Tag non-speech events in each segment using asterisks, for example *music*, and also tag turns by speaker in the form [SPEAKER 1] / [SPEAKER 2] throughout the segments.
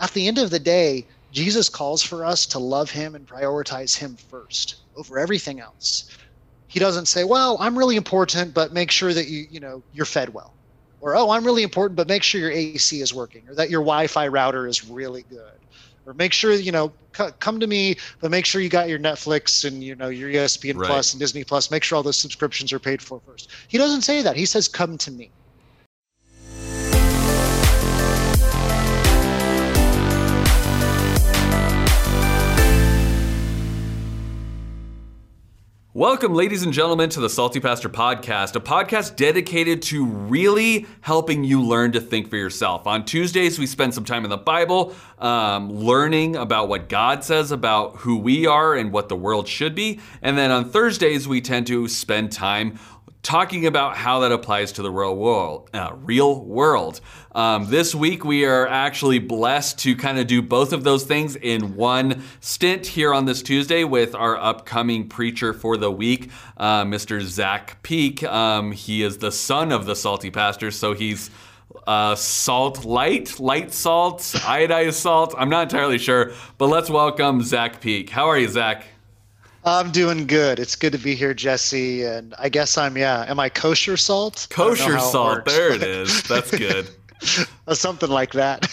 [SPEAKER 1] at the end of the day, Jesus calls for us to love him and prioritize him first over everything else. He doesn't say, "Well, I'm really important, but make sure that you, you know, you're fed well." Or, "Oh, I'm really important, but make sure your AC is working or that your Wi-Fi router is really good." Or make sure, you know, c- come to me, but make sure you got your Netflix and, you know, your ESPN right. Plus and Disney Plus. Make sure all those subscriptions are paid for first. He doesn't say that. He says, "Come to me."
[SPEAKER 2] Welcome, ladies and gentlemen, to the Salty Pastor Podcast, a podcast dedicated to really helping you learn to think for yourself. On Tuesdays, we spend some time in the Bible, um, learning about what God says about who we are and what the world should be. And then on Thursdays, we tend to spend time talking about how that applies to the real world. Uh, real world. Um, this week we are actually blessed to kind of do both of those things in one stint here on this Tuesday with our upcoming preacher for the week, uh, Mr. Zac Peake. Um, he is the son of the Salty Pastor, so he's uh, salt light, light salt, iodized salt. I'm not entirely sure, but let's welcome Zac Peake. How are you, Zac?
[SPEAKER 1] I'm doing good. It's good to be here, Jesse. And I guess I'm yeah. Am I kosher salt?
[SPEAKER 2] Kosher salt. There it is. That's good. *laughs*
[SPEAKER 1] Something like that.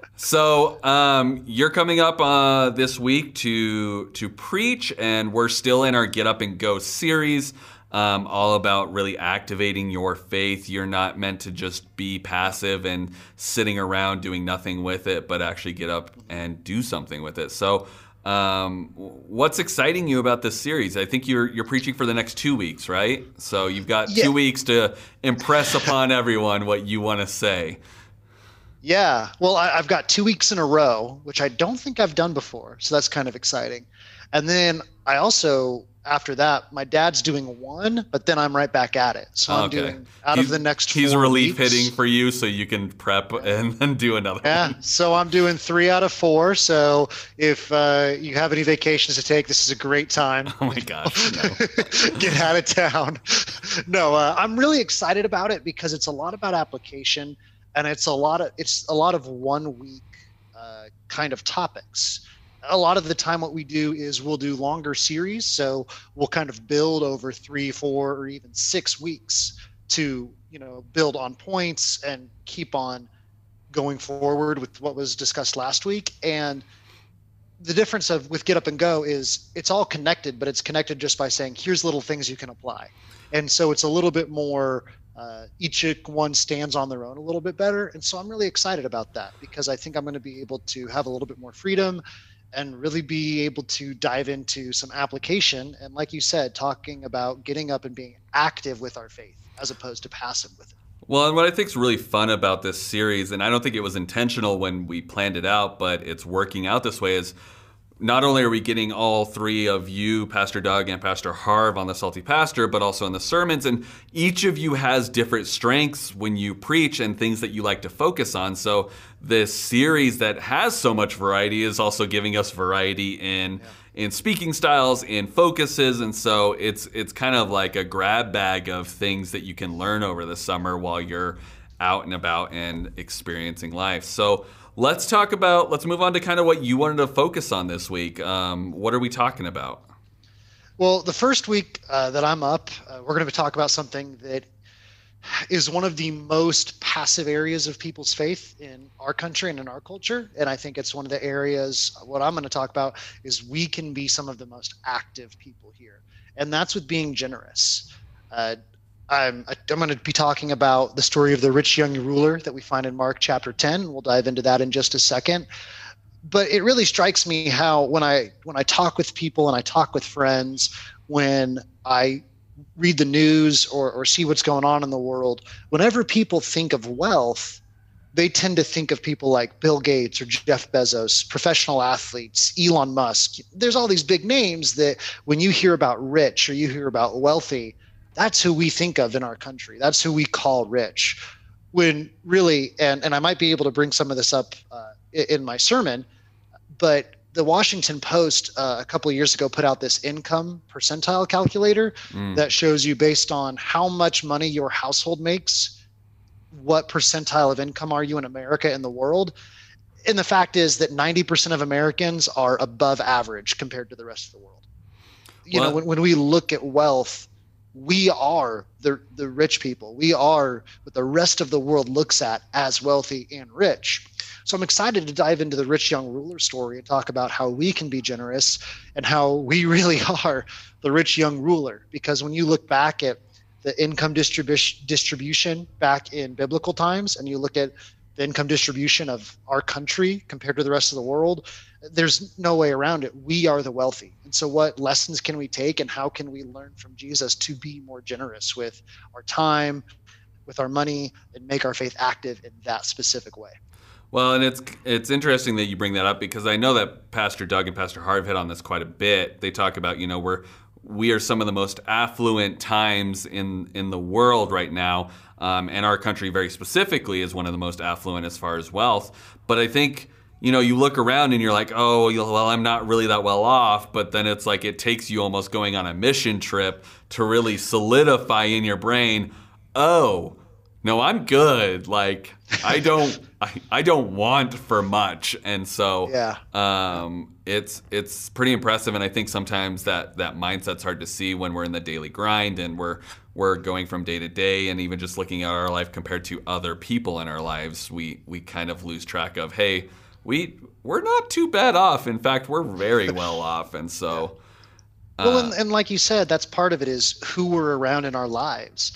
[SPEAKER 1] *laughs*
[SPEAKER 2] so um, you're coming up uh, this week to to preach, and we're still in our Get Up and Go series. Um, all about really activating your faith. You're not meant to just be passive and sitting around doing nothing with it, but actually get up and do something with it. So um, what's exciting you about this series? I think you're you're preaching for the next two weeks, right? So you've got yeah. two weeks to impress upon *laughs* everyone what you want to say.
[SPEAKER 1] Yeah, well, I, have got two weeks in a row, which I don't think I've done before, so that's kind of exciting. And then I also after that, my dad's doing one, but then I'm right back at it. So I'm doing out
[SPEAKER 2] he's,
[SPEAKER 1] of the next.
[SPEAKER 2] He's relief
[SPEAKER 1] weeks.
[SPEAKER 2] hitting for you, so you can prep and *laughs* then do another.
[SPEAKER 1] Yeah,
[SPEAKER 2] one.
[SPEAKER 1] so I'm doing three out of four. So if uh, you have any vacations to take, this is a great time. *laughs*
[SPEAKER 2] Oh my gosh! No. *laughs*
[SPEAKER 1] Get out of town. no, uh, I'm really excited about it because it's a lot about application, and it's a lot of it's a lot of one week uh, kind of topics a lot of the time what we do is we'll do longer series. So we'll kind of build over three four or even six weeks to you know build on points and keep on going forward with what was discussed last week. And the difference of with get up and go is it's all connected but it's connected just by saying here's little things you can apply. And so it's a little bit more uh, each one stands on their own a little bit better. And so i'm really excited about that because i think i'm going to be able to have a little bit more freedom and really be able to dive into some application and like you said talking about getting up and being active with our faith as opposed to passive with it.
[SPEAKER 2] Well and what i think is really fun about this series and i don't think it was intentional when we planned it out but it's working out this way is not only are we getting all three of you, Pastor Doug and Pastor Harv, on the Salty Pastor, but also in the sermons. And each of you has different strengths when you preach and things that you like to focus on. So this series that has so much variety is also giving us variety in. Yeah in speaking styles, in focuses, and so it's it's kind of like a grab bag of things that you can learn over the summer while you're out and about and experiencing life. So Let's talk about, let's move on to kind of what you wanted to focus on this week. Um, what are we talking about?
[SPEAKER 1] Well, the first week uh, that I'm up, uh, we're going to talk about something that is one of the most passive areas of people's faith in our country and in our culture. And I think it's one of the areas, what I'm going to talk about is we can be some of the most active people here. And that's with being generous. Uh, I'm, I'm going to be talking about the story of the rich young ruler that we find in Mark chapter 10. We'll dive into that in just a second. But it really strikes me how when I when I talk with people and I talk with friends, when I read the news or, or see what's going on in the world, whenever people think of wealth, they tend to think of people like Bill Gates or Jeff Bezos, professional athletes, Elon Musk. There's all these big names that when you hear about rich or you hear about wealthy, that's who we think of in our country. That's who we call rich. When really, and, and I might be able to bring some of this up uh, in my sermon, but the Washington Post uh, a couple of years ago put out this income percentile calculator mm. that shows you based on how much money your household makes, what percentile of income are you in America and the world. and the fact is that 90% of Americans are above average compared to the rest of the world. You well, know, when, when we look at wealth, we are the, the rich people. We are what the rest of the world looks at as wealthy and rich. So I'm excited to dive into the rich young ruler story and talk about how we can be generous and how we *laughs* really are the rich young ruler. Because when you look back at the income distribution distribution back in biblical times and you look at the income distribution of our country compared to the rest of the world, there's no way around it. We are the wealthy. And so, what lessons can we take and how can we learn from Jesus to be more generous with our time, with our money, and make our faith active in that specific way?
[SPEAKER 2] Well, and it's it's interesting that you bring that up because I know that Pastor Doug and Pastor Harv hit on this quite a bit. They talk about, you know, we're we are some of the most affluent times in in the world right now, um, and our country very specifically is one of the most affluent as far as wealth. But I think you know you look around and you're like, oh, well, I'm not really that well off. But then it's like it takes you almost going on a mission trip to really solidify in your brain, oh, no, I'm good. Like I don't *laughs* I, I don't want for much. And so
[SPEAKER 1] yeah.
[SPEAKER 2] um it's it's pretty impressive and I think sometimes that that mindset's hard to see when we're in the daily grind and we're we're going from day to day and even just looking at our life compared to other people in our lives, we we kind of lose track of, hey, we we're not too bad off. In fact, we're very *laughs* well off. And so uh,
[SPEAKER 1] well, and, and like you said, that's part of it is who we're around in our lives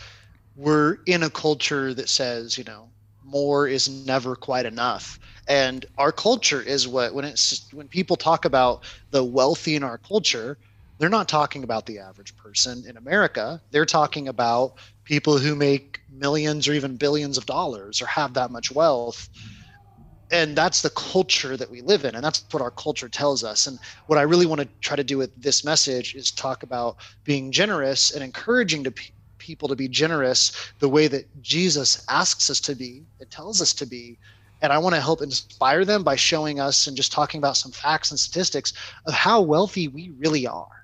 [SPEAKER 1] we're in a culture that says, you know, more is never quite enough. And our culture is what when it's when people talk about the wealthy in our culture, they're not talking about the average person in America. They're talking about people who make millions or even billions of dollars or have that much wealth. And that's the culture that we live in. And that's what our culture tells us. And what I really want to try to do with this message is talk about being generous and encouraging to people to be generous the way that Jesus asks us to be, it tells us to be. And I want to help inspire them by showing us and just talking about some facts and statistics of how wealthy we really are.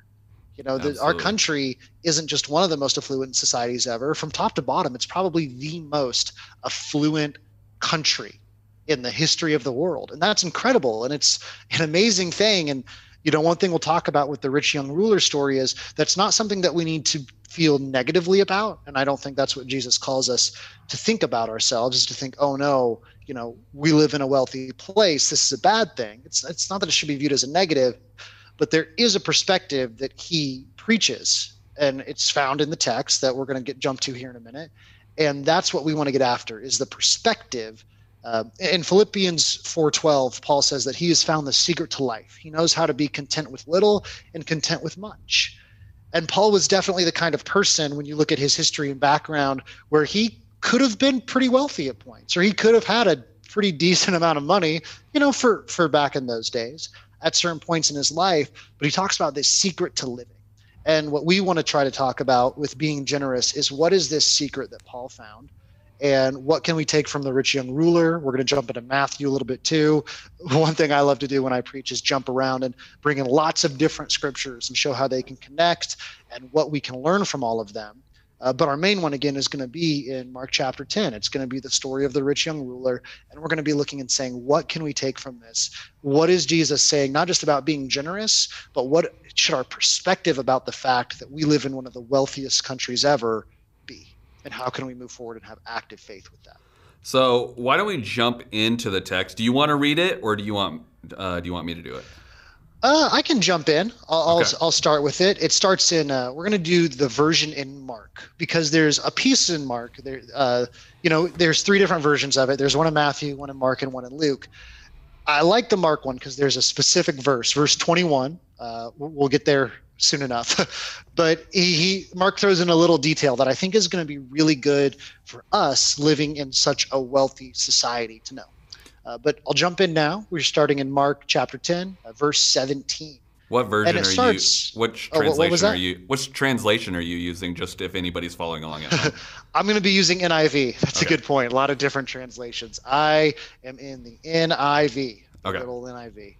[SPEAKER 1] You know, the, our country isn't just one of the most affluent societies ever. From top to bottom, it's probably the most affluent country in the history of the world. And that's incredible. And it's an amazing thing. And, you know, one thing we'll talk about with the rich young ruler story is that's not something that we need to feel negatively about and i don't think that's what jesus calls us to think about ourselves is to think oh no you know we live in a wealthy place this is a bad thing it's it's not that it should be viewed as a negative but there is a perspective that he preaches and it's found in the text that we're going to get jump to here in a minute. And that's what we want to get after is the perspective uh, in philippians 4.12 paul says that he has found the secret to life. He knows how to be content with little and content with much. And Paul was definitely the kind of person, when you look at his history and background, where he could have been pretty wealthy at points, or he could have had a pretty decent amount of money, you know, for for back in those days at certain points in his life. But he talks about this secret to living. And what we want to try to talk about with being generous is what is this secret that Paul found? and what can we take from the rich young ruler we're going to jump into matthew a little bit too *laughs* one thing i love to do when i preach is jump around and bring in lots of different scriptures and show how they can connect and what we can learn from all of them uh, but our main one again is going to be in mark chapter 10 it's going to be the story of the rich young ruler and we're going to be looking and saying what can we take from this? What is jesus saying not just about being generous but what should our perspective about the fact that we live in one of the wealthiest countries ever be? and how can we move forward and have active faith with that?
[SPEAKER 2] So why don't we jump into the text? Do you want to read it or do you want uh, do you want me to do it
[SPEAKER 1] uh, I can jump in. I'll, okay. I'll, I'll start with it. It starts in. Uh, we're going to do the version in Mark because there's a piece in Mark. There, uh, you know, there's three different versions of it. There's one in Matthew, one in Mark, and one in Luke. I like the Mark one because there's a specific verse, verse 21. Uh, we'll get there soon enough. *laughs* but he, he, Mark throws in a little detail that I think is going to be really good for us living in such a wealthy society to know. Uh, but I'll jump in now. We're starting in Mark chapter 10, uh, verse 17.
[SPEAKER 2] What version are starts, you? Which translation oh, what, are you? Which translation are you using? Just if anybody's following along at home. *laughs*
[SPEAKER 1] I'm going to be using NIV. That's okay. a good point. A lot of different translations. I am in the NIV. Okay. Little NIV.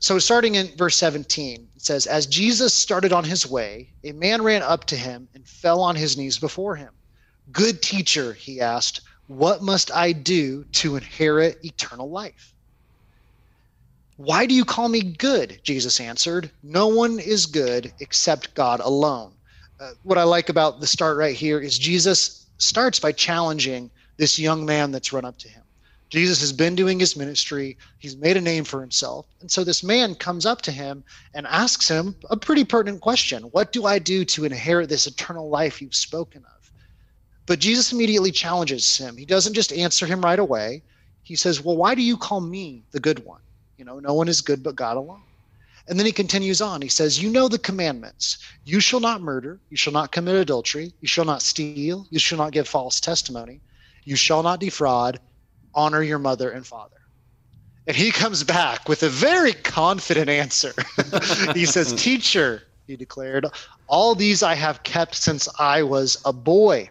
[SPEAKER 1] So, starting in verse 17, it says, As Jesus started on his way, a man ran up to him and fell on his knees before him. Good teacher, he asked, what must I do to inherit eternal life? Why do you call me good? Jesus answered. No one is good except God alone. Uh, what I like about the start right here is Jesus starts by challenging this young man that's run up to him. Jesus has been doing his ministry, he's made a name for himself. And so this man comes up to him and asks him a pretty pertinent question What do I do to inherit this eternal life you've spoken of? But Jesus immediately challenges him. He doesn't just answer him right away. He says, Well, why do you call me the good one? You know, no one is good but God alone. And then he continues on. He says, You know the commandments. You shall not murder. You shall not commit adultery. You shall not steal. You shall not give false testimony. You shall not defraud honor your mother and father. And he comes back with a very confident answer. *laughs* he says, *laughs* Teacher, he declared, all these I have kept since I was a boy.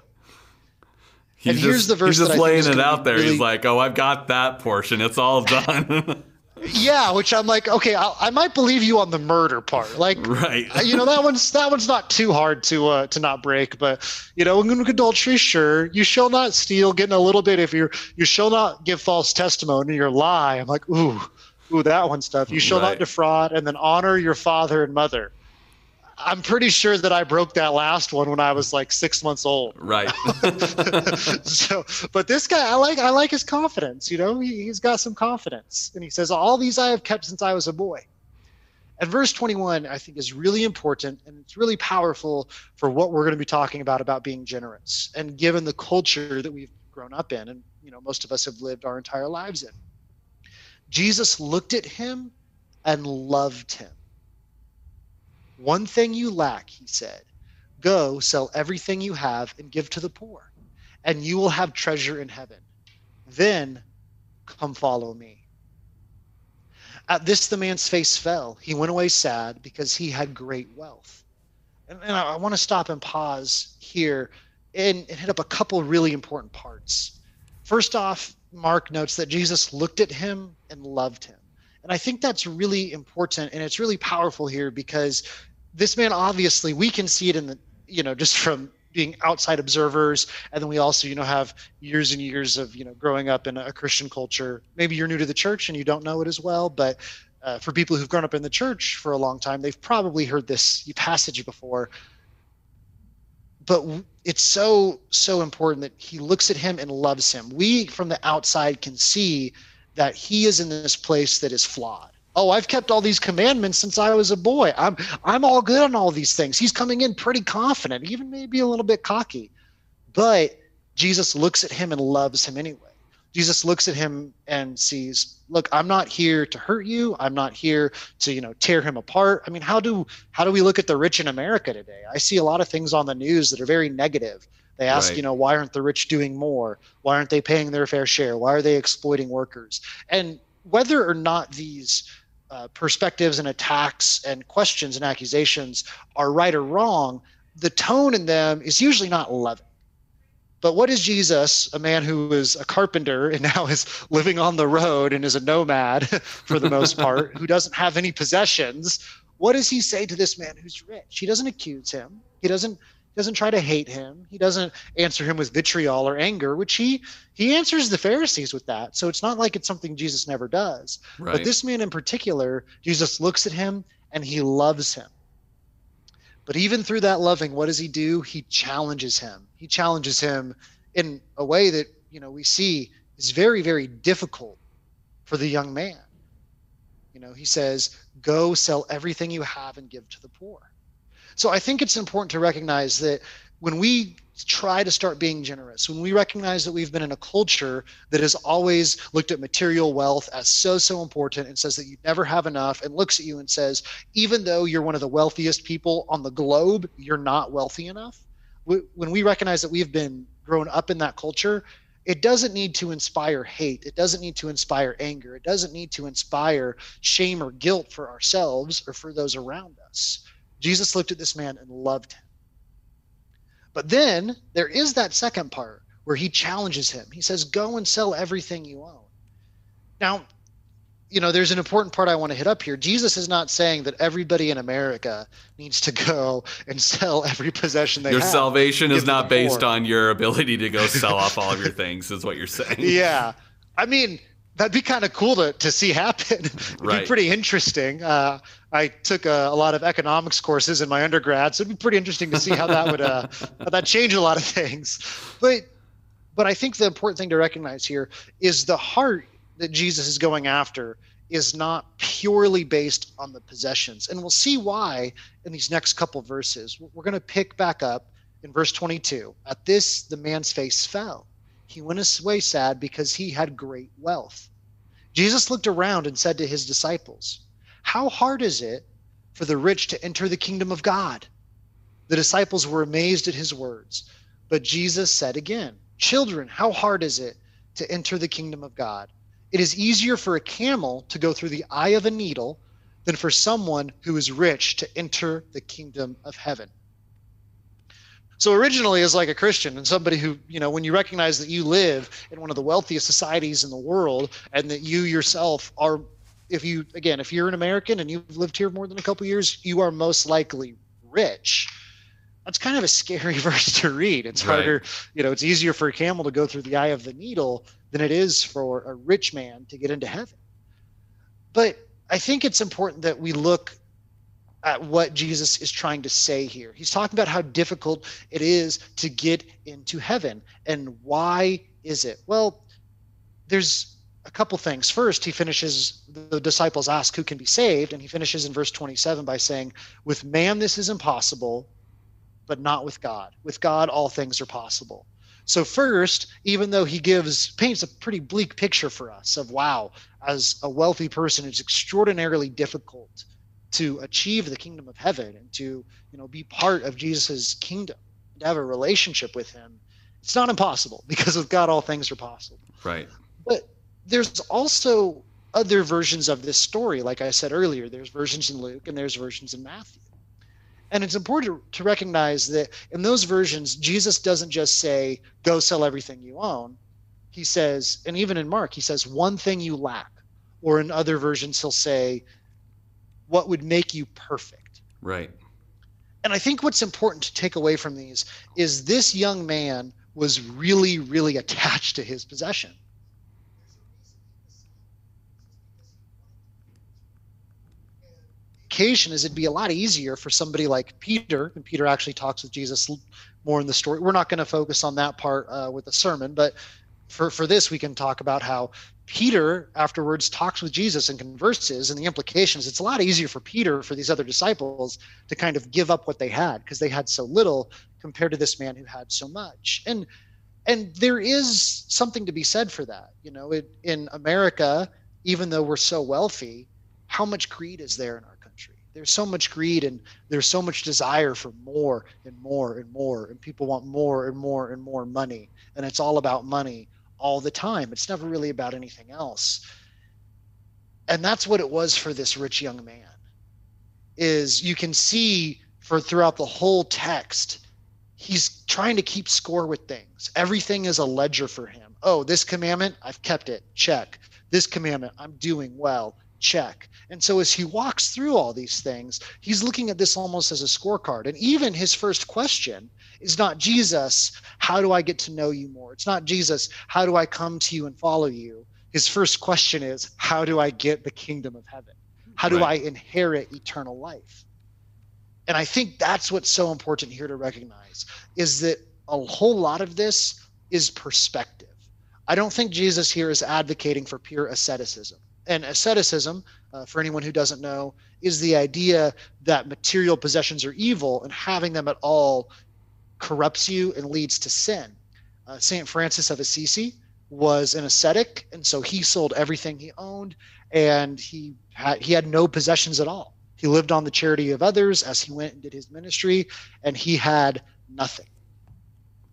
[SPEAKER 2] He's and just, here's the verse. He's just laying it out there. Really... He's like, "Oh, I've got that portion. It's all *laughs* done."
[SPEAKER 1] yeah which i'm like okay I, I, might believe you on the murder part like
[SPEAKER 2] right
[SPEAKER 1] you know that one's that one's not too hard to uh to not break but you know in adultery sure you shall not steal getting a little bit if you're you shall not give false testimony or lie i'm like ooh ooh that one stuff you shall right. not defraud and then honor your father and mother I'm pretty sure that I broke that last one when I was like six months old.
[SPEAKER 2] Right. *laughs*
[SPEAKER 1] so, but this guy, I like, I like his confidence. You know, he, he's got some confidence, and he says, "All these I have kept since I was a boy." And verse 21, I think, is really important, and it's really powerful for what we're going to be talking about about being generous, and given the culture that we've grown up in, and you know, most of us have lived our entire lives in. Jesus looked at him and loved him. One thing you lack, he said. Go sell everything you have and give to the poor, and you will have treasure in heaven. Then come follow me. At this, the man's face fell. He went away sad because he had great wealth. And, and I, I want to stop and pause here and, and hit up a couple really important parts. First off, Mark notes that Jesus looked at him and loved him. And I think that's really important and it's really powerful here because this man obviously we can see it in the you know just from being outside observers. And then we also you know have years and years of you know growing up in a christian culture. Maybe you're new to the church and you don't know it as well but uh, for people who've grown up in the church for a long time they've probably heard this passage before. But it's so so important that he looks at him and loves him. We from the outside can see that he is in this place that is flawed. Oh i've kept all these commandments since i was a boy. I'm i'm all good on all these things. He's coming in pretty confident even maybe a little bit cocky. But jesus looks at him and loves him anyway. Jesus looks at him and sees look i'm not here to hurt you. I'm not here to you know tear him apart. I mean how do how do we look at the rich in america today? I see a lot of things on the news that are very negative they ask, right. you know, why aren't the rich doing more? Why aren't they paying their fair share? Why are they exploiting workers? And whether or not these uh, perspectives and attacks and questions and accusations are right or wrong, the tone in them is usually not loving. But what is Jesus, a man who is a carpenter and now is living on the road and is a nomad *laughs* for the most part, who doesn't have any possessions? What does he say to this man who's rich? He doesn't accuse him. He doesn't doesn't try to hate him. He doesn't answer him with vitriol or anger, which he he answers the Pharisees with that. So it's not like it's something Jesus never does. Right. But this man in particular, Jesus looks at him and he loves him. But even through that loving, what does he do? He challenges him. He challenges him in a way that, you know, we see is very very difficult for the young man. You know, he says, "Go sell everything you have and give to the poor." So I think it's important to recognize that when we try to start being generous, when we recognize that we've been in a culture that has always looked at material wealth as so, so important and says that you never have enough and looks at you and says, even though you're one of the wealthiest people on the globe, you're not wealthy enough. When we recognize that we've been grown up in that culture, it doesn't need to inspire hate. It doesn't need to inspire anger. It doesn't need to inspire shame or guilt for ourselves or for those around us. Jesus looked at this man and loved him. But then there is that second part where he challenges him. He says, Go and sell everything you own. Now, you know, there's an important part I want to hit up here. Jesus is not saying that everybody in America needs to *laughs* go and sell every possession they
[SPEAKER 2] your
[SPEAKER 1] have.
[SPEAKER 2] Your salvation is not based on your ability to go sell off all of your things, is what you're saying. *laughs*
[SPEAKER 1] Yeah. I mean, that'd be kind of cool to, to see happen. *laughs* It'd
[SPEAKER 2] Right.
[SPEAKER 1] be pretty interesting. Uh, I took a, a lot of economics courses in my undergrad, so it'd be pretty interesting to see how that would uh, *laughs* how that change a lot of things. But but I think the important thing to recognize here is the heart that Jesus is going after is not purely based on the possessions, and we'll see why in these next couple verses. We're going to pick back up in verse 22. At this, the man's face fell. He went away sad because he had great wealth. Jesus looked around and said to his disciples, How hard is it for the rich to enter the kingdom of God? The disciples were amazed at his words. But Jesus said again, Children, how hard is it to enter the kingdom of God? It is easier for a camel to go through the eye of a needle than for someone who is rich to enter the kingdom of heaven. So originally, as like a Christian and somebody who, you know, when you recognize that you live in one of the wealthiest societies in the world and that you yourself are, if you, again, if you're an American and you've lived here more than a couple years, you are most likely rich. That's kind of a scary *laughs* verse to read. It's
[SPEAKER 2] Right.
[SPEAKER 1] harder, you know, it's easier for a camel to go through the eye of the needle than it is for a rich man to get into heaven. But I think it's important that we look at what Jesus is trying to say here. He's talking about how difficult it is to get into heaven. And why is it? Well, there's a couple things. First, he finishes, the disciples ask who can be saved. And he finishes in verse 27 by saying, With man, this is impossible, but not with God. With God, all things are possible. So, first, even though he gives, paints a pretty bleak picture for us of wow, as a wealthy person, it's extraordinarily difficult to achieve the kingdom of heaven and to you know be part of jesus's kingdom to have a relationship with him it's not impossible *laughs* because with god all things are possible.
[SPEAKER 2] Right.
[SPEAKER 1] but there's also other versions of this story like i said earlier there's versions in luke and there's versions in matthew. And it's important to, to recognize that in those versions jesus doesn't just say go sell everything you own. He says and even in mark he says one thing you lack. Or in other versions he'll say what would make you perfect
[SPEAKER 2] Right.
[SPEAKER 1] and I think what's important to take away from these is this young man was really, really attached to his possession. Occasion is it'd be a lot easier for somebody like Peter, and Peter actually talks with Jesus more in the story. We're not going to focus on that part uh, with the sermon, but for for this we can talk about how Peter afterwards talks with Jesus and converses, and the implications. It's a lot easier for Peter for these other disciples to kind of give up what they had because they had so little compared to this man who had so much. And and there is something to be said for that. You know, it, in America, even though we're so wealthy, how much greed is there in our country? There's so much greed and there's so much desire for more and more and more, and people want more and more and more money, and it's all about money all the time. It's never really about anything else. And that's what it was for this rich young man. Is you can see for throughout the whole text he's trying to keep score with things. Everything is a ledger for him. Oh, this commandment, I've kept it. Check. This commandment, I'm doing well. Check. And so as he walks through all these things, he's looking at this almost as a scorecard. And even his first question is not Jesus, how do I get to know you more? It's not Jesus, how do I come to you and follow you? His first question is, how do I get the kingdom of heaven? How do
[SPEAKER 2] Right.
[SPEAKER 1] I inherit eternal life? And I think that's what's so important here to recognize is that a whole lot of this is perspective. I don't think Jesus here is advocating for pure asceticism. And asceticism, uh, for anyone who doesn't know, is the idea that material possessions are evil and having them at all corrupts you and leads to sin. Uh, St. Francis of Assisi was an ascetic, and so he sold everything he owned, and he had he had no possessions at all. He lived on the charity of others as he went and did his ministry, and he had nothing.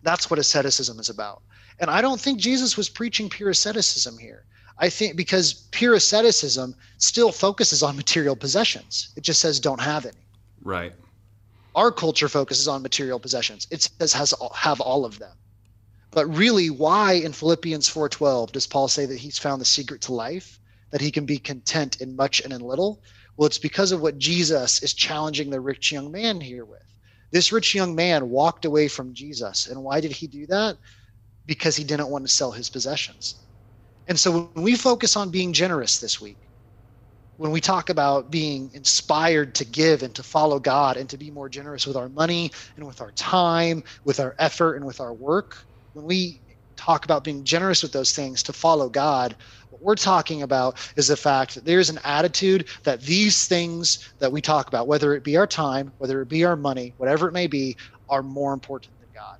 [SPEAKER 1] That's what asceticism is about. And I don't think Jesus was preaching pure asceticism here. I think because pure asceticism still focuses on material possessions. It just says don't have any.
[SPEAKER 2] Right.
[SPEAKER 1] Our culture focuses on material possessions. It says has have all of them. But really, why in Philippians 4:12 does Paul say that he's found the secret to life, that he can be content in much and in little? Well, it's because of what Jesus is challenging the rich young man here with. This rich young man walked away from Jesus. And why did he do that? Because he didn't want to sell his possessions. And so when we focus on being generous this week, when we talk about being inspired to give and to follow God and to be more generous with our money and with our time, with our effort and with our work, when we talk about being generous with those things to follow God, what we're talking about is the fact that there's an attitude that these things that we talk about, whether it be our time, whether it be our money, whatever it may be, are more important than God.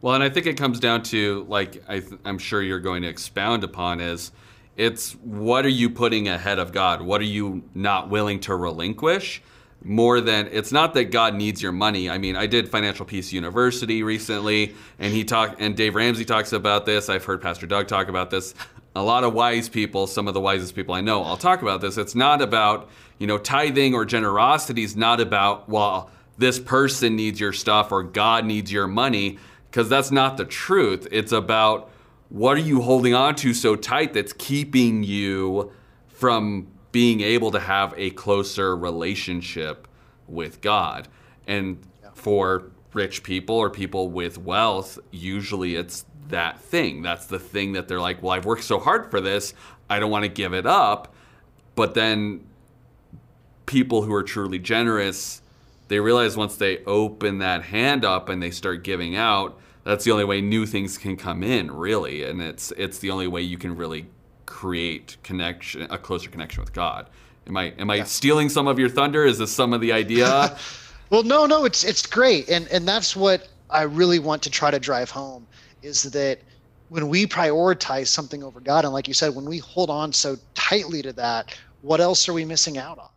[SPEAKER 2] Well, and I think it comes down to, like I am sure you're going to expound upon, is it's what are you putting ahead of God? What are you not willing to relinquish? More than it's not that God needs your money. I mean, I did Financial Peace University recently, and he talked, and Dave Ramsey talks about this. I've heard Pastor Doug talk about this. A lot of wise people, some of the wisest people I know, I'll talk about this. It's not about, you know, tithing or generosity is not about, well, this person needs your stuff or God needs your money, because that's not the truth. It's about what are you holding on to so tight that's keeping you from being able to have a closer relationship with God? And for rich people or people with wealth, usually it's that thing. That's the thing that they're like, well, I've worked so hard for this, I don't want to give it up. But then people who are truly generous, they realize once they open that hand up and they start giving out, that's the only way new things can come in really and it's it's the only way you can really create connection a closer connection with god. Am i am i yeah. stealing some of your thunder? Is this some of the idea? *laughs*
[SPEAKER 1] Well no no it's it's great and and that's what i really want to try to drive home is that when we prioritize something over god and like you said when we hold on so tightly to that what else are we missing out on?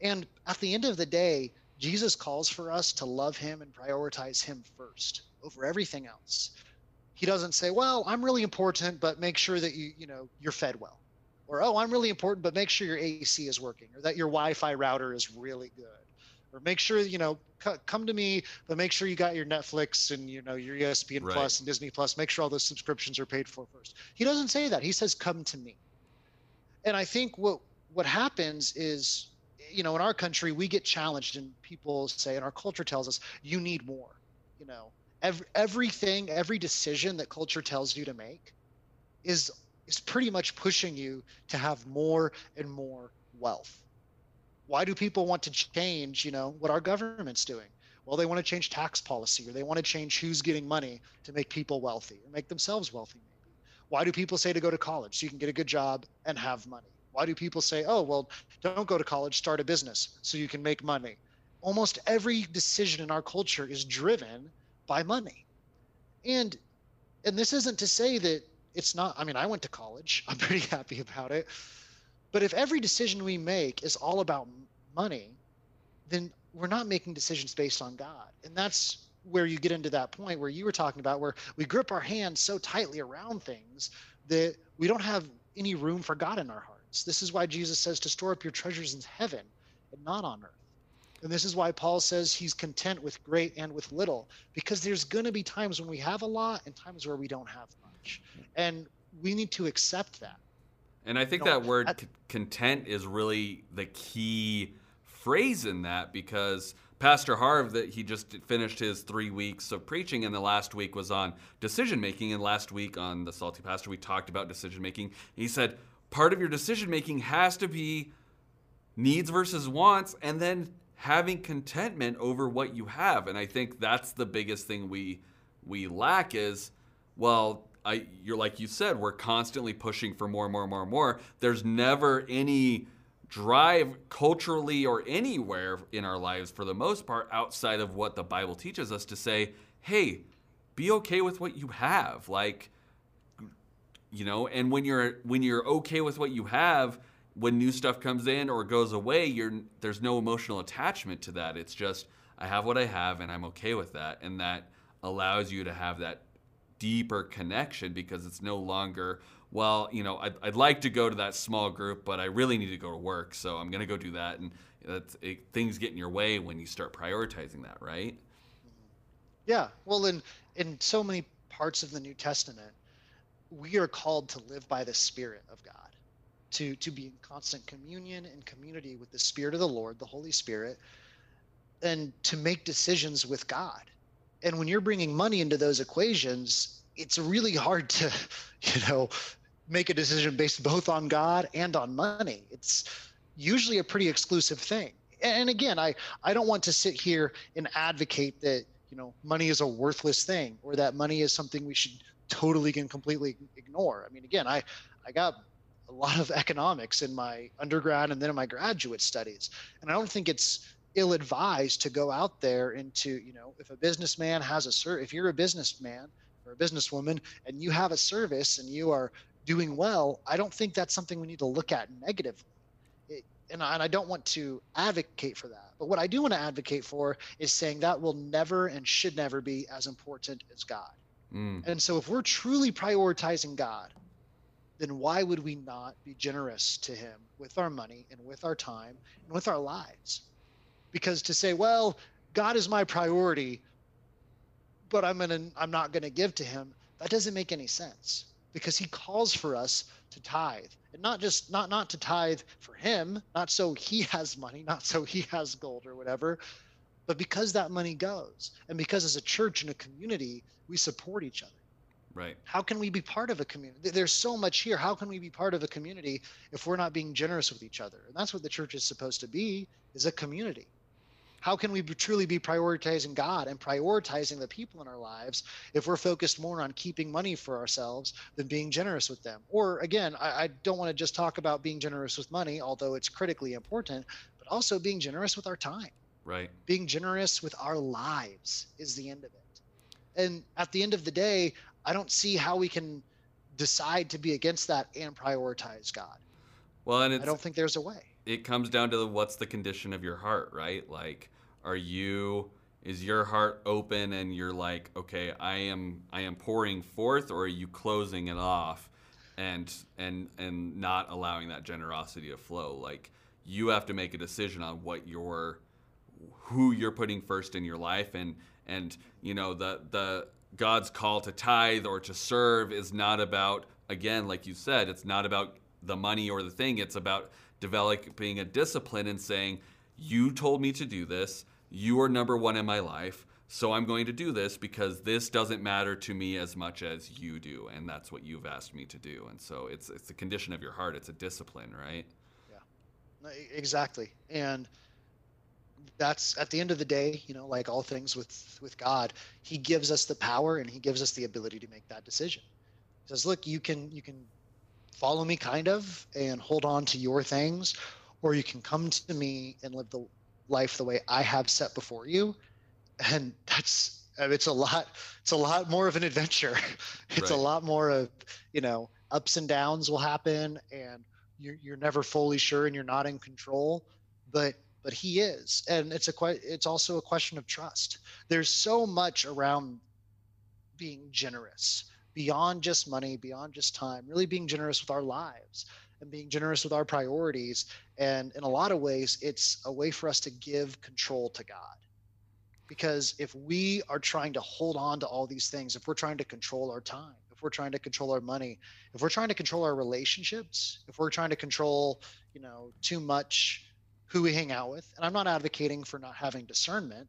[SPEAKER 1] And at the end of the day jesus calls for us to love him and prioritize him first over everything else. He doesn't say, "Well, I'm really important, but make sure that you, you know, you're fed well." Or, "Oh, I'm really important, but make sure your AC is working or that your Wi-Fi router is really good." Or make sure, you know, c- come to me, but make sure you got your Netflix and you know your ESPN right. Plus and Disney Plus. Make sure all those subscriptions are paid for first. He doesn't say that. He says, "Come to me." And I think what what happens is you know in our country we get challenged and people say and our culture tells us you need more you know every, everything, every decision that culture tells you to make is is pretty much pushing you to have more and more wealth. Why do people want to change, you know, what our government's doing? Well, they want to change tax policy or they want to change who's getting money to make people wealthy or make themselves wealthy maybe. Why do people say to go to college so you can get a good job and have money? Why do people say, "Oh, well, don't go to college, start a business so you can make money?" Almost every decision in our culture is driven by money. And and this isn't to say that it's not I mean I went to college. *laughs* I'm pretty happy about it. But if every decision we make is all about money, then we're not making decisions based on God. And that's where you get into that point where you were talking about where we grip our hands so tightly around things that we don't have any room for God in our hearts. This is why Jesus says to store up your treasures in heaven and not on earth. And this is why Paul says he's content with great and with little, because there's going to be times when we have a lot and times where we don't have much. And we need to accept that.
[SPEAKER 2] And I think you know, that word at, content is really the key phrase in that because Pastor Harv that he just finished his 3 weeks of preaching and the last week was on decision making and last week on the Salty Pastor we talked about decision making. He said part of your decision making has to be needs versus wants and then having contentment over what you have. And i think that's the biggest thing we we lack is well I, you're like you said we're constantly pushing for more and more and more and more. There's never any drive culturally or anywhere in our lives for the most part outside of what the bible teaches us to say hey be okay with what you have. Like you know and when you're when you're okay with what you have when new stuff comes in or goes away, there's no emotional attachment to that. It's just I have what I have and I'm okay with that, and that allows you to have that deeper connection because it's no longer well, you know, I'd, I'd like to go to that small group, but I really need to go to work, so I'm going to go do that, and it, things get in your way when you start prioritizing that, right?
[SPEAKER 1] Yeah, well, in in so many parts of the New Testament, we are called to live by the Spirit of God to to be in constant communion and community with the spirit of the lord the holy spirit and to make decisions with god and when you're bringing money into those equations it's really hard to *laughs* you know make a decision based both on God and on money. It's usually a pretty exclusive thing. And again, I, I don't want to sit here and advocate that you know money is a worthless thing or that money is something we should totally and completely ignore. I mean, again, I I got a lot of *laughs* economics in my undergrad and then in my graduate studies, and I don't think it's ill advised to go out there into you know if a businessman has a ser- if you're a businessman or a businesswoman and you have a service and you are doing well, I don't think that's something we need to look at negatively. It, and, I, and I don't want to advocate for that. But what I do want to advocate for is saying that will never and should never be as important as God. Mm. And so if we're truly prioritizing God, then why would we not be generous to Him with our money and with our time and with our lives? Because to say, well, God is my priority, but I'm gonna I'm not gonna give to Him, that doesn't make any sense because he calls for us to tithe and not just not not to tithe for him not so he *laughs* has money not so he has gold or whatever but because that money goes and because as a church and a community we support each other
[SPEAKER 2] right
[SPEAKER 1] how can we be part of a community there's so much here how can we be part of a community if we're not being generous with each other and that's what the church is supposed to be is a community how can we truly be prioritizing God and prioritizing the people in our lives if we're focused more on keeping money for ourselves than being generous with them? Or again, I, I don't want to just talk about being generous with money, although it's critically important, but also being generous with our time.
[SPEAKER 2] Right.
[SPEAKER 1] Being generous with our lives is the end of it. And at the end of the day, I don't see how we can decide to be against that and prioritize God.
[SPEAKER 2] Well, and
[SPEAKER 1] I don't think there's a way
[SPEAKER 2] it comes down to the, what's the condition of your heart, right? Like, are you is your heart open and you're like, okay, I am I am pouring forth, or are you closing it off and and and not allowing that generosity to flow? Like, you have to make a decision on what your who you're putting first in your life and and you know the the God's call to tithe or to serve is not about again like you said it's not about the money or the thing it's about developing a discipline and saying, You told me to do this. You are number one in my life. So I'm going to do this because this doesn't matter to me as much as you do. And that's what you've asked me to do. And so it's, it's a condition of your heart, it's a discipline, right?
[SPEAKER 1] Yeah, exactly. And that's at the end of the day you know like all things with with god he gives us the power and he gives us the ability to make that decision. He says look you can you can follow me kind of and hold on to your things or you can come to me and live the life the way I have set before you. And that's it's a lot it's a lot more of an adventure. *laughs* It's right. a lot more of you know ups and downs will happen and you're, you're never fully sure and you're not in control but but he is and it's a it's also a question of trust there's so much around being generous beyond just money, beyond just time, really being generous with our lives and being generous with our priorities. And in a lot of ways, it's a way for us to give control to God. Because if we are trying to hold on to all these things, if we're trying to control our time, if we're trying to control our money, if we're trying to control our relationships, if we're trying to control, you know, too much who we hang out with, and I'm not advocating for not having discernment,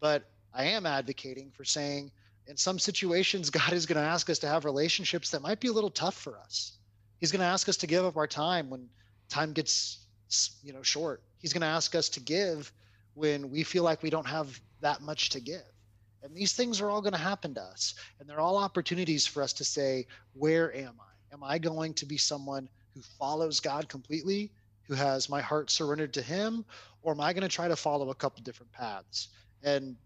[SPEAKER 1] but I am advocating for saying, in some situations, *laughs* God is going to ask us to have relationships that might be a little tough for us. He's going to ask us to give up our time when time gets, you know, short. He's going to ask us to give when we feel like we don't have that much to give. And these things are all going to happen to us. And they're all opportunities for us to say, where am I? Am I going to be someone who follows God completely, who has my heart surrendered to Him? Or am I going to try to follow a couple different paths? And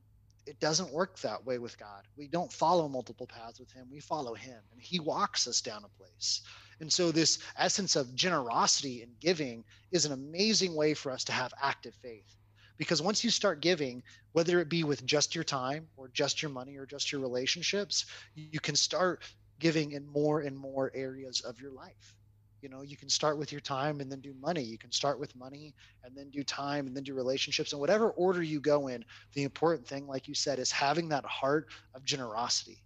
[SPEAKER 1] it doesn't work that way with God. We don't follow multiple paths with Him. We follow Him, and He walks us down a place. And so, this essence of generosity and giving is an amazing way for us to have active faith. Because once you start giving, whether it be with just your time or just your money or just your relationships, you can start giving in more and more areas of your life you know you can start with your time and then do money. You can start with money and then do time and then do relationships and whatever order you go in the important thing like you said is having that heart of generosity.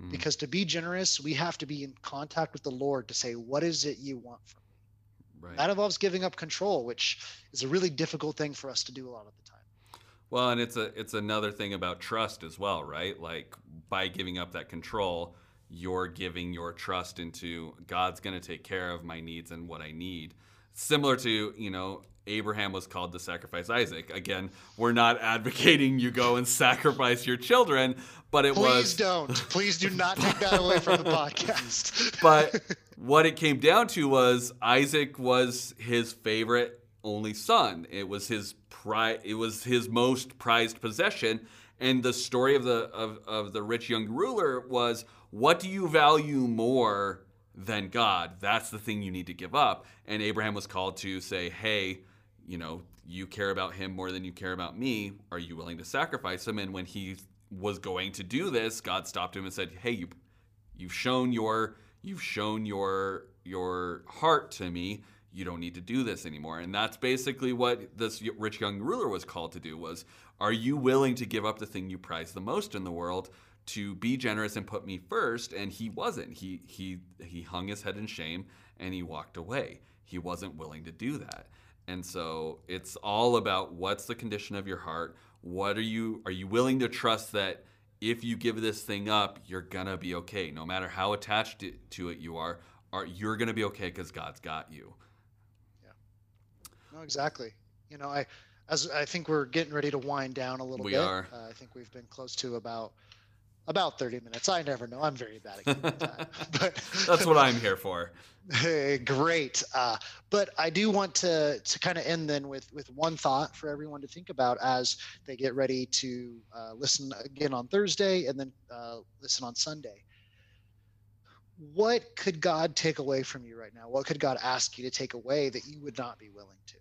[SPEAKER 1] Mm. because to be generous we have to be in contact with the lord to say what is it you want from me? Right. that involves giving up control which is a really difficult thing for us to do a lot of the time.
[SPEAKER 2] Well and it's a it's another thing about trust as well right? Like by giving up that control you're giving your trust into God's going to take care of my needs and what I need. Similar to, you know, Abraham was called to sacrifice Isaac. Again, we're not *laughs* advocating you go and sacrifice your children, but it
[SPEAKER 1] Please
[SPEAKER 2] was.
[SPEAKER 1] Please don't. Please do not take that away from the podcast. *laughs*
[SPEAKER 2] but what it came down to was Isaac was his favorite only son. It was his pri- It was his most prized possession. And the story of the of, of the rich young ruler was, what do you value more than God? That's the thing you need to give up. And Abraham was called to say, hey, you know, you care about him more than you care about me. Are you willing to sacrifice him? And when he was going to do this, God stopped him and said, "Hey, you, you've shown your you've shown your your heart to me. You don't need to do this anymore." And that's basically what this rich young ruler was called to do: was Are you willing to give up the thing you prize the most in the world? To be generous and put me first, and he wasn't. He he he hung his head in shame and he walked away. He wasn't willing to do that. And so it's all about what's the condition of your heart. What are you are you willing to trust that if you give this thing up, you're gonna be okay, no matter how attached to it you are. Are you're gonna be okay because God's got you.
[SPEAKER 1] Yeah. No, exactly. You know, I as I think we're getting ready to wind down a little
[SPEAKER 2] we
[SPEAKER 1] bit.
[SPEAKER 2] We are.
[SPEAKER 1] Uh, I think we've been close to about about 30 minutes. I never know. I'm very bad at keeping *laughs* time.
[SPEAKER 2] but that's what I'm here for. *laughs*
[SPEAKER 1] Great. Uh, but I do want to to kind of end then with with one thought for everyone to think about as they get ready to uh, listen again on Thursday and then uh, listen on Sunday. What could God take away from you right now? What could God ask you to take away that you would not be willing to?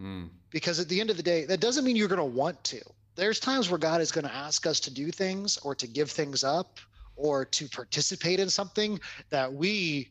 [SPEAKER 2] Mm.
[SPEAKER 1] Because at the end of the day, that doesn't mean you're going to want to there's times where God is going to ask us to do things or to give things up or to participate in something that we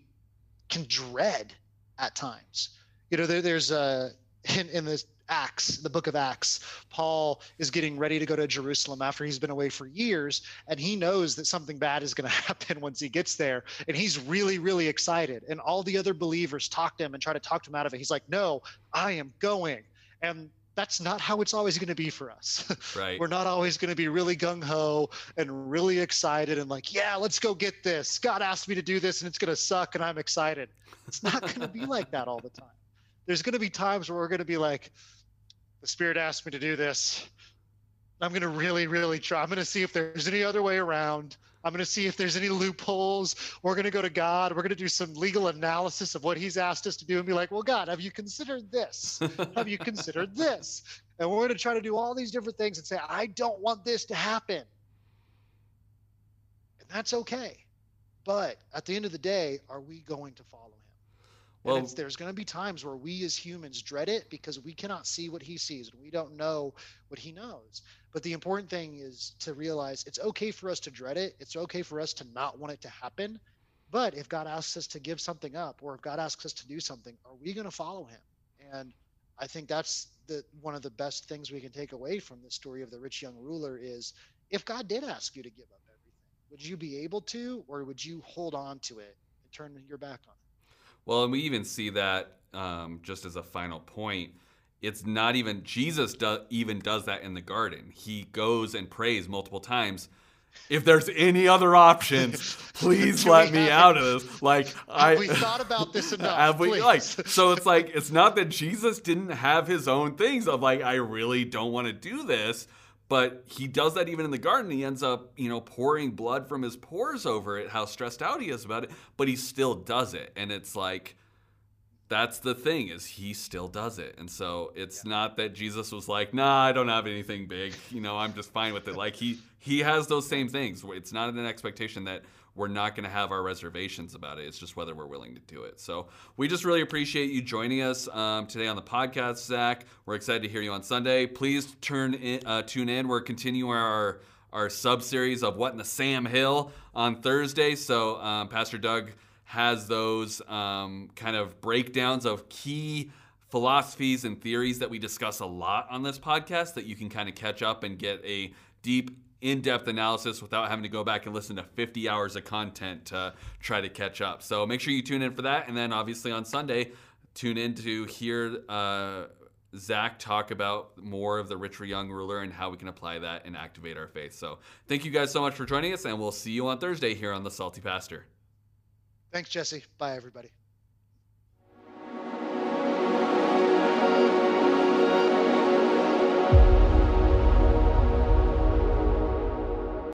[SPEAKER 1] can dread at times. You know, there, there's a in, in Acts, the book of Acts, Paul is getting ready to go to Jerusalem after he's been away for years, and he knows that something bad is going *laughs* to happen once he gets there. And he's really, really excited. And all the other believers talk to him and try to talk him out of it. He's like, No, I am going. And that's not how it's always going to be for us. *laughs*
[SPEAKER 2] Right.
[SPEAKER 1] We're not always going to be really gung ho and really excited and like, yeah, let's go get this. God asked me to do this and it's going to suck and I'm excited. It's not going to be *laughs* like that all the time. There's going to be times where we're going to be like, the Spirit asked me to do this. I'm going to really, really try. I'm going to see if there's any other way around. I'm going to see if there's any loopholes. We're going to go to God. We're going to do some legal analysis of what He's asked us to do and be like, well, God, have you considered this? have you considered this? And we're going to try to do all these different things and say, I don't want this to happen. And that's okay. But at the end of the day, are we going to follow Him? Well, there's going to be times where we as humans dread it because we cannot see what he sees and we don't know what he knows. But the important thing is to realize it's okay for us to dread it. It's okay for us to not want it to happen. But if God asks us to give something up or if God asks us to do something, are we going to follow him? And I think that's the one of the best things we can take away from the story of the rich young ruler is if God did ask you to give up everything, would you be able to or would you hold on to it and turn your back on it?
[SPEAKER 2] Well, and we even see that um, just as a final point. It's not even Jesus do, even does that in the garden. He goes and prays multiple times. If there's any other options, *laughs* please let me out of this. Like
[SPEAKER 1] have
[SPEAKER 2] I,
[SPEAKER 1] we thought about this *laughs* enough?
[SPEAKER 2] have we
[SPEAKER 1] please?
[SPEAKER 2] like? So it's like it's not that Jesus didn't have his own things of like I really don't want to do this, but he does that even in the garden. He ends up, you know, pouring blood from his pores over it, how stressed out he is about it, but he still does it. And it's like, that's the thing is he still does it. And so it's yeah. not that Jesus was like, nah, I don't have anything big. You know, I'm just fine with it. Like he, he has those same things. It's not an expectation that we're not going to have our reservations about it. It's just whether we're willing to do it. So we just really appreciate you joining us um, today on the podcast, Zac. We're excited to hear you on Sunday. Please turn in, uh, tune in. We're continuing our our sub series of What in the Sam Hill on Thursday. So um, Pastor Doug has those um, kind of breakdowns of key philosophies and theories that we discuss a lot on this podcast that you can kind of catch up and get a deep in-depth analysis without having to go back and listen to 50 hours of content to try to catch up. So make sure you tune in for that, and then obviously on Sunday, tune in to hear uh, Zac talk about more of the rich young ruler and how we can apply that and activate our faith. So thank you guys so much for joining us, and we'll see you on Thursday here on the Salty Pastor.
[SPEAKER 1] Thanks, Jesse. Bye, everybody.